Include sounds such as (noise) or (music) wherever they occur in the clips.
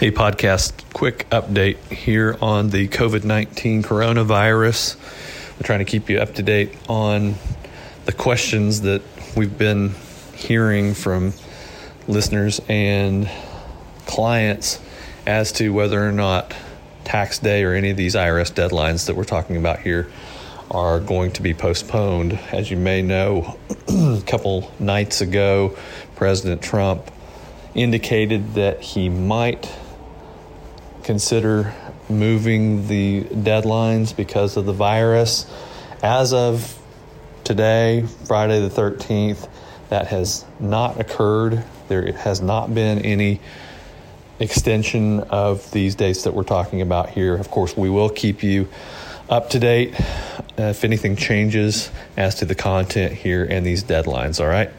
Hey, podcast, quick update here on the COVID 19 coronavirus. We're trying to keep you up to date on the questions that we've been hearing from listeners and clients as to whether or not tax day or any of these IRS deadlines that we're talking about here are going to be postponed. As you may know, (clears throat) a couple nights ago, President Trump indicated that he might consider moving the deadlines because of the virus. As of today, Friday the 13th, that has not occurred. There has not been any extension of these dates that we're talking about here. Of course, we will keep you up to date if anything changes as to the content here and these deadlines, all right?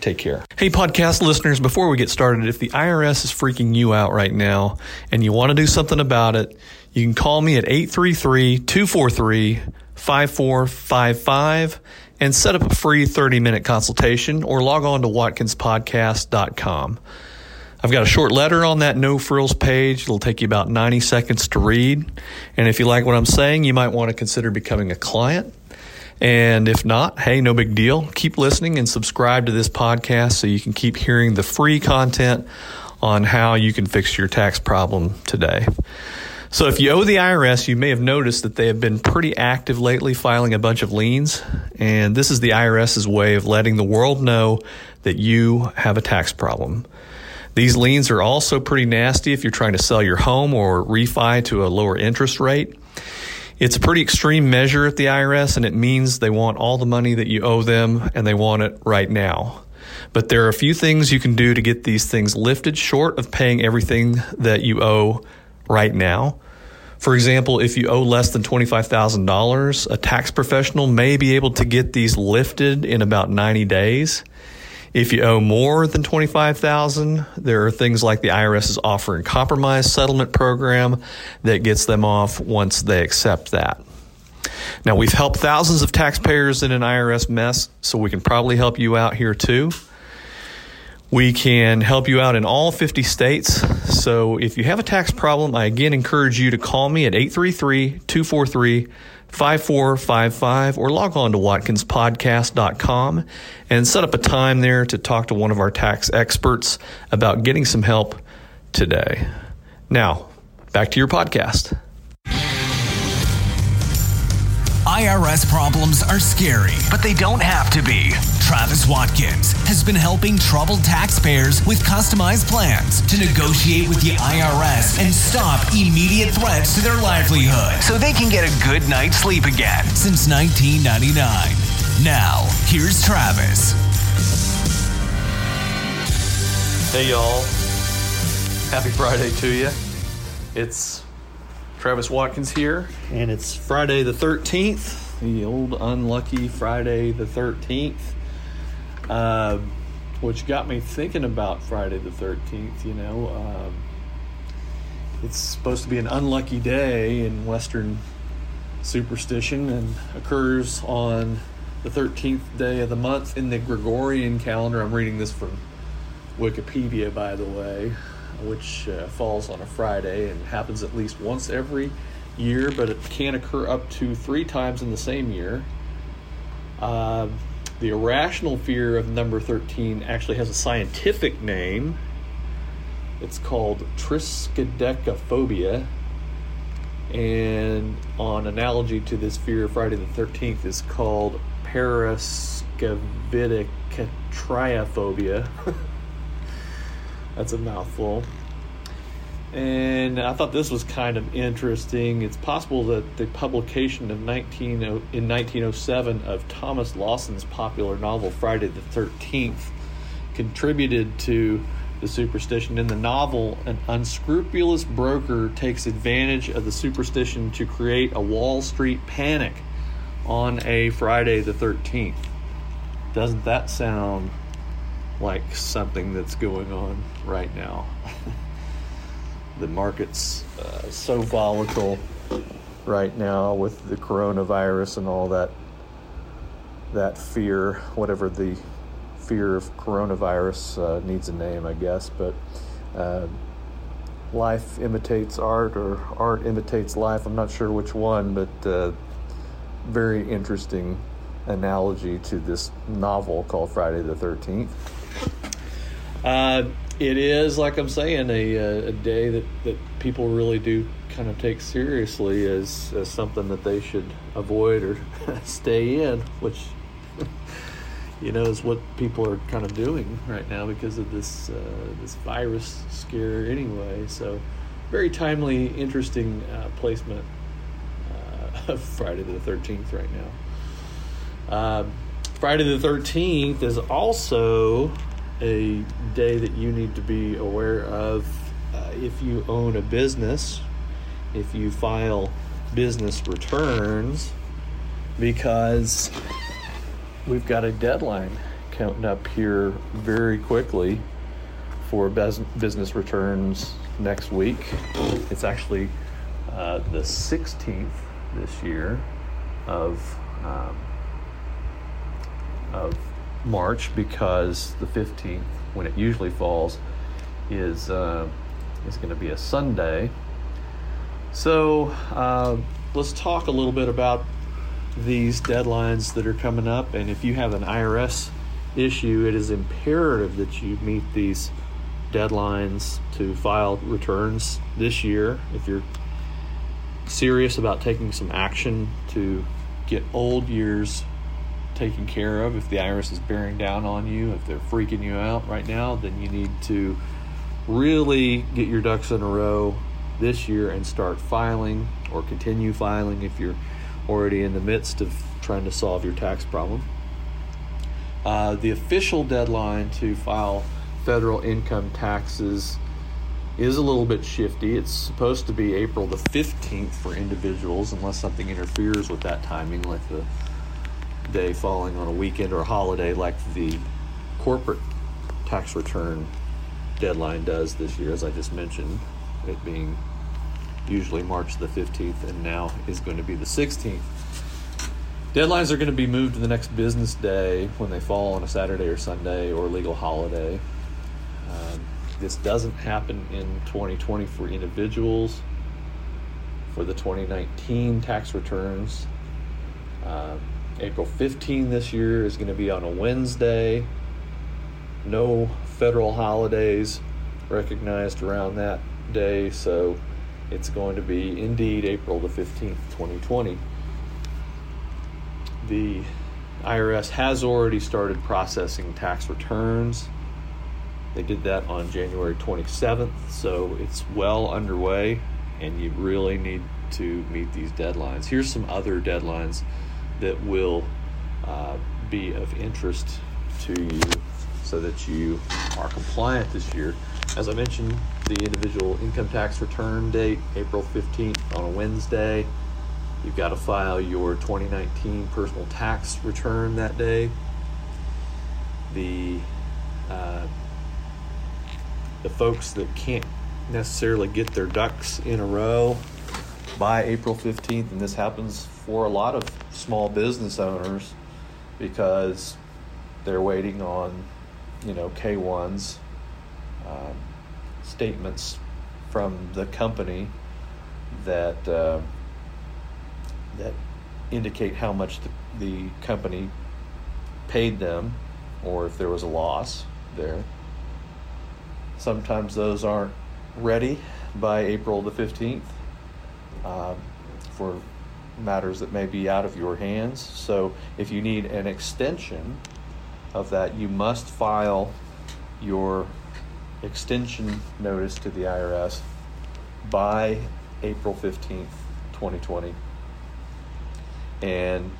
Take care. Hey, podcast listeners, before we get started, if the IRS is freaking you out right now and you want to do something about it, you can call me at 833 243 5455 and set up a free 30 minute consultation or log on to watkinspodcast.com. I've got a short letter on that no frills page. It'll take you about 90 seconds to read. And if you like what I'm saying, you might want to consider becoming a client. And if not, hey, no big deal. Keep listening and subscribe to this podcast so you can keep hearing the free content on how you can fix your tax problem today. So, if you owe the IRS, you may have noticed that they have been pretty active lately filing a bunch of liens. And this is the IRS's way of letting the world know that you have a tax problem. These liens are also pretty nasty if you're trying to sell your home or refi to a lower interest rate. It's a pretty extreme measure at the IRS, and it means they want all the money that you owe them and they want it right now. But there are a few things you can do to get these things lifted short of paying everything that you owe right now. For example, if you owe less than $25,000, a tax professional may be able to get these lifted in about 90 days. If you owe more than 25,000, there are things like the IRS is offer in compromise settlement program that gets them off once they accept that. Now, we've helped thousands of taxpayers in an IRS mess, so we can probably help you out here too. We can help you out in all 50 states. So if you have a tax problem, I again encourage you to call me at 833 243 5455 or log on to watkinspodcast.com and set up a time there to talk to one of our tax experts about getting some help today. Now, back to your podcast. IRS problems are scary, but they don't have to be. Travis Watkins has been helping troubled taxpayers with customized plans to negotiate with the IRS and stop immediate threats to their livelihood so they can get a good night's sleep again since 1999. Now, here's Travis. Hey, y'all. Happy Friday to you. It's Travis Watkins here, and it's Friday the 13th, the old unlucky Friday the 13th, uh, which got me thinking about Friday the 13th. You know, um, it's supposed to be an unlucky day in Western superstition and occurs on the 13th day of the month in the Gregorian calendar. I'm reading this from Wikipedia, by the way which uh, falls on a Friday and happens at least once every year, but it can occur up to three times in the same year. Uh, the irrational fear of number 13 actually has a scientific name. It's called triskaidekaphobia. And on analogy to this fear of Friday the 13th is called paraskevidekatriophobia. (laughs) That's a mouthful. And I thought this was kind of interesting. It's possible that the publication of 19 in 1907 of Thomas Lawson's popular novel Friday the 13th contributed to the superstition. In the novel, an unscrupulous broker takes advantage of the superstition to create a Wall Street panic on a Friday the 13th. Doesn't that sound like something that's going on right now. (laughs) the market's uh, so volatile right now with the coronavirus and all that that fear, whatever the fear of coronavirus uh, needs a name, I guess. But uh, life imitates art or art imitates life. I'm not sure which one, but uh, very interesting analogy to this novel called Friday the 13th. Uh, it is, like I'm saying, a, a day that, that people really do kind of take seriously as, as something that they should avoid or (laughs) stay in, which (laughs) you know is what people are kind of doing right now because of this uh, this virus scare anyway. So, very timely, interesting uh, placement uh, (laughs) of Friday the Thirteenth right now. Uh, Friday the Thirteenth is also a day that you need to be aware of uh, if you own a business, if you file business returns, because we've got a deadline counting up here very quickly for business returns next week. It's actually uh, the 16th this year of um, of March because the 15th, when it usually falls, is uh, is going to be a Sunday. So uh, let's talk a little bit about these deadlines that are coming up. And if you have an IRS issue, it is imperative that you meet these deadlines to file returns this year. If you're serious about taking some action to get old years taken care of, if the IRS is bearing down on you, if they're freaking you out right now, then you need to really get your ducks in a row this year and start filing or continue filing if you're already in the midst of trying to solve your tax problem. Uh, the official deadline to file federal income taxes is a little bit shifty. It's supposed to be April the 15th for individuals, unless something interferes with that timing, like the day falling on a weekend or a holiday, like the corporate tax return deadline does this year, as I just mentioned, it being usually March the 15th and now is going to be the 16th. Deadlines are going to be moved to the next business day when they fall on a Saturday or Sunday or legal holiday. Um, this doesn't happen in 2020 for individuals. For the 2019 tax returns, uh, April 15 this year is going to be on a Wednesday. No federal holidays recognized around that day, so it's going to be indeed April the 15th, 2020. The IRS has already started processing tax returns. They did that on January 27th, so it's well underway, and you really need to meet these deadlines. Here's some other deadlines that will uh, be of interest to you so that you are compliant this year. As I mentioned, the individual income tax return date, April 15th on a Wednesday. You've got to file your 2019 personal tax return that day. The uh, the folks that can't necessarily get their ducks in a row by April 15th, and this happens for a lot of small business owners because they're waiting on you know K1s um, statements from the company that uh, that indicate how much the, the company paid them or if there was a loss there. Sometimes those aren't ready by April the 15th um, for matters that may be out of your hands. So if you need an extension of that, you must file your extension notice to the IRS by April 15th, 2020. And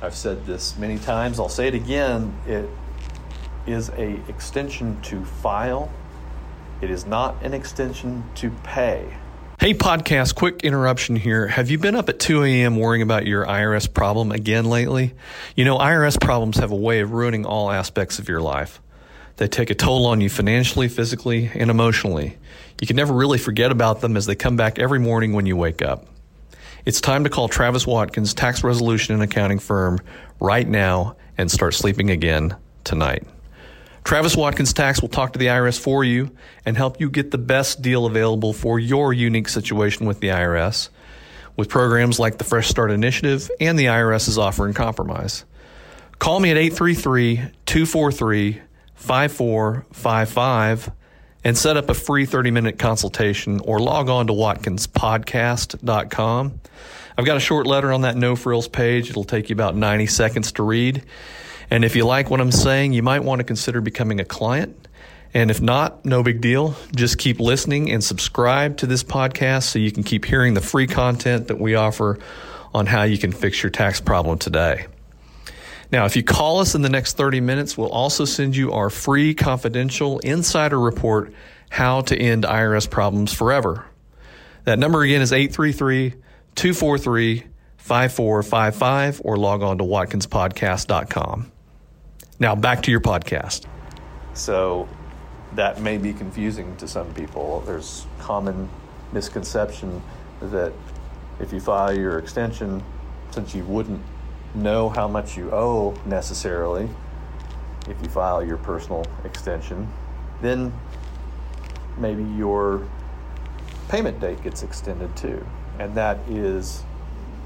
I've said this many times, I'll say it again, it is a extension to file. It is not an extension to pay. Hey, podcast, quick interruption here. Have you been up at 2 a.m. worrying about your IRS problem again lately? You know, IRS problems have a way of ruining all aspects of your life. They take a toll on you financially, physically, and emotionally. You can never really forget about them as they come back every morning when you wake up. It's time to call Travis Watkins, tax resolution and accounting firm, right now and start sleeping again tonight. Travis Watkins Tax will talk to the IRS for you and help you get the best deal available for your unique situation with the IRS with programs like the Fresh Start Initiative and the IRS's offer in compromise. Call me at 833 243 5455 and set up a free 30 minute consultation or log on to watkinspodcast.com. I've got a short letter on that no frills page. It'll take you about 90 seconds to read. And if you like what I'm saying, you might want to consider becoming a client. And if not, no big deal. Just keep listening and subscribe to this podcast so you can keep hearing the free content that we offer on how you can fix your tax problem today. Now, if you call us in the next 30 minutes, we'll also send you our free confidential insider report, How to End IRS Problems Forever. That number again is 833 243 5455 or log on to watkinspodcast.com. Now, back to your podcast. So, that may be confusing to some people. There's common misconception that if you file your extension, since you wouldn't know how much you owe necessarily if you file your personal extension, then maybe your payment date gets extended too. And that is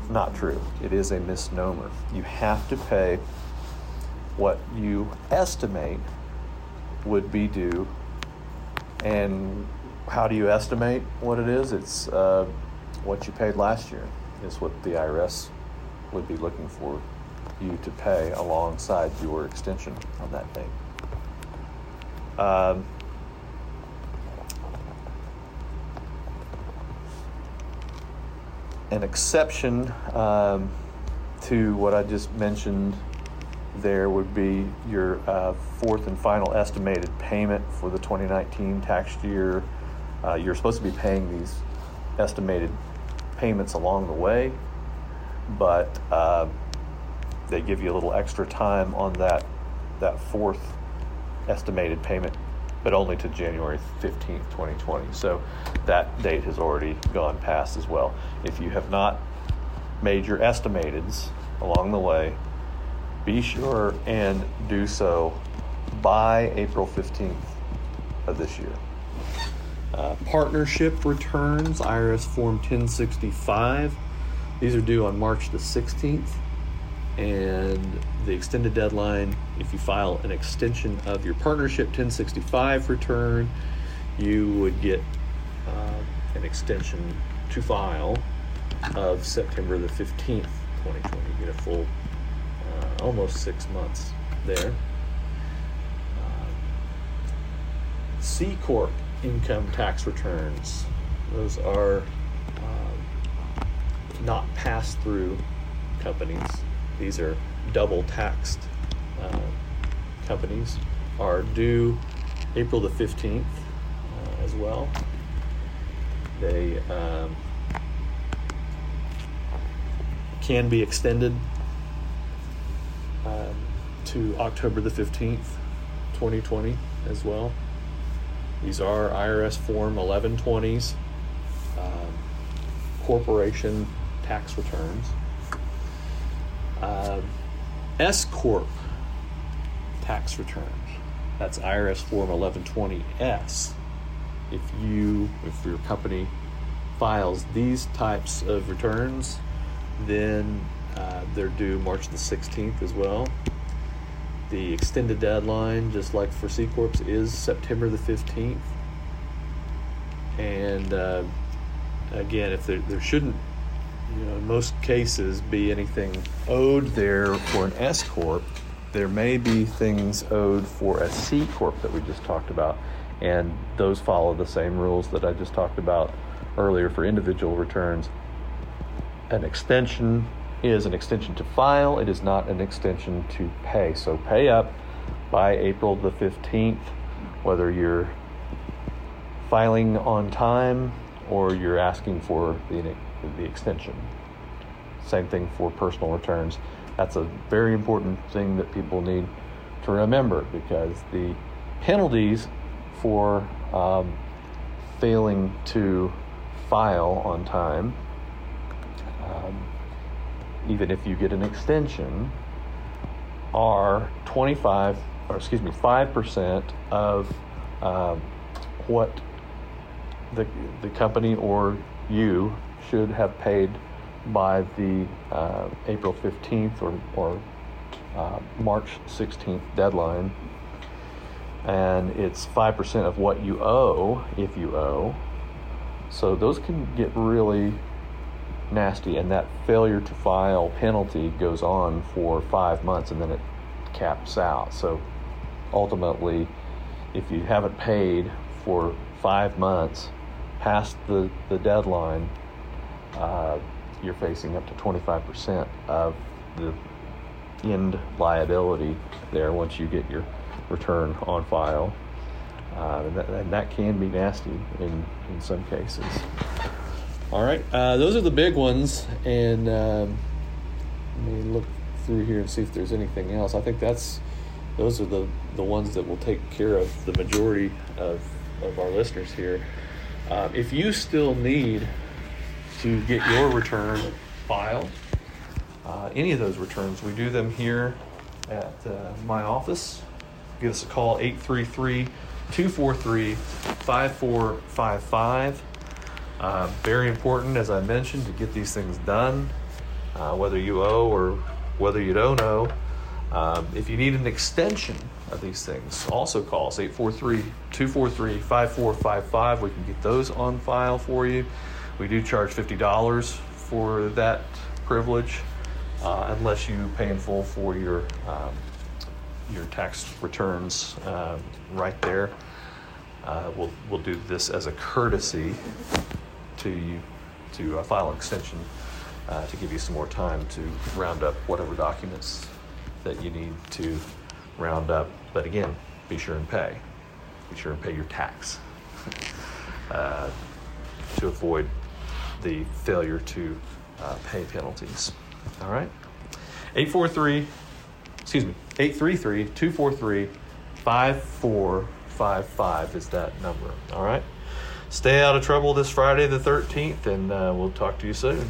not true. It is a misnomer. You have to pay what you estimate would be due. And how do you estimate what it is? It's uh, what you paid last year, is what the IRS would be looking for you to pay alongside your extension on that date. Um, an exception um, to what I just mentioned there would be your uh, fourth and final estimated payment for the 2019 tax year. Uh, you're supposed to be paying these estimated payments along the way, but uh, they give you a little extra time on that that fourth estimated payment, but only to January 15th, 2020. So that date has already gone past as well. If you have not made your estimateds along the way, be sure and do so by April 15th of this year. Uh, partnership returns, IRS Form 1065. These are due on March the 16th. And the extended deadline, if you file an extension of your partnership 1065 return, you would get uh, an extension to file of September the 15th, 2020. You get a full almost six months there. Uh, C Corp income tax returns. Those are uh, not pass through companies. These are double taxed uh, companies, are due April the 15th uh, as well. They um, can be extended um, to October the 15th, 2020 as well. These are IRS Form 1120s, um, corporation tax returns. Uh, S Corp tax returns. That's IRS Form 1120S. If you, if your company files these types of returns, then uh, they're due March the 16th as well. The extended deadline, just like for C Corps, is September the 15th. And uh, again, if there, there shouldn't, you know, in most cases, be anything owed there for an S Corp, there may be things owed for a C Corp that we just talked about. And those follow the same rules that I just talked about earlier for individual returns. An extension is an extension to file, it is not an extension to pay. So pay up by April the 15th, whether you're filing on time or you're asking for the, the extension. Same thing for personal returns. That's a very important thing that people need to remember because the penalties for um, failing to file on time even if you get an extension, are 25 or excuse me, 5% of um, what the, the company or you should have paid by the uh, April 15th or, or uh, March 16th deadline. And it's 5% of what you owe if you owe. So those can get really nasty, and that failure to file penalty goes on for five months and then it caps out. So ultimately, if you haven't paid for five months past the, the deadline, uh, you're facing up to 25% of the end liability there once you get your return on file. Uh, and, that, and, that, can be nasty in, in some cases. All right, uh, those are the big ones. And um, let me look through here and see if there's anything else. I think that's those are the, the ones that will take care of the majority of, of our listeners here. Uh, if you still need to get your return filed, uh, any of those returns, we do them here at uh, my office. Give us a call 833 243 5455. Uh, very important, as I mentioned, to get these things done, uh, whether you owe or whether you don't owe. Um, if you need an extension of these things, also call us 843 243 5455. We can get those on file for you. We do charge $50 for that privilege uh, unless you pay in full for your, um, your tax returns um, right there. Uh, we'll, we'll do this as a courtesy to you to uh, file an extension uh, to give you some more time to round up whatever documents that you need to round up. But again, be sure and pay. Be sure and pay your tax (laughs) uh, to avoid the failure to uh, pay penalties. All right? 843, excuse me, 833 243 5455 is that number. All right? Stay out of trouble this Friday the 13th, and uh, we'll talk to you soon.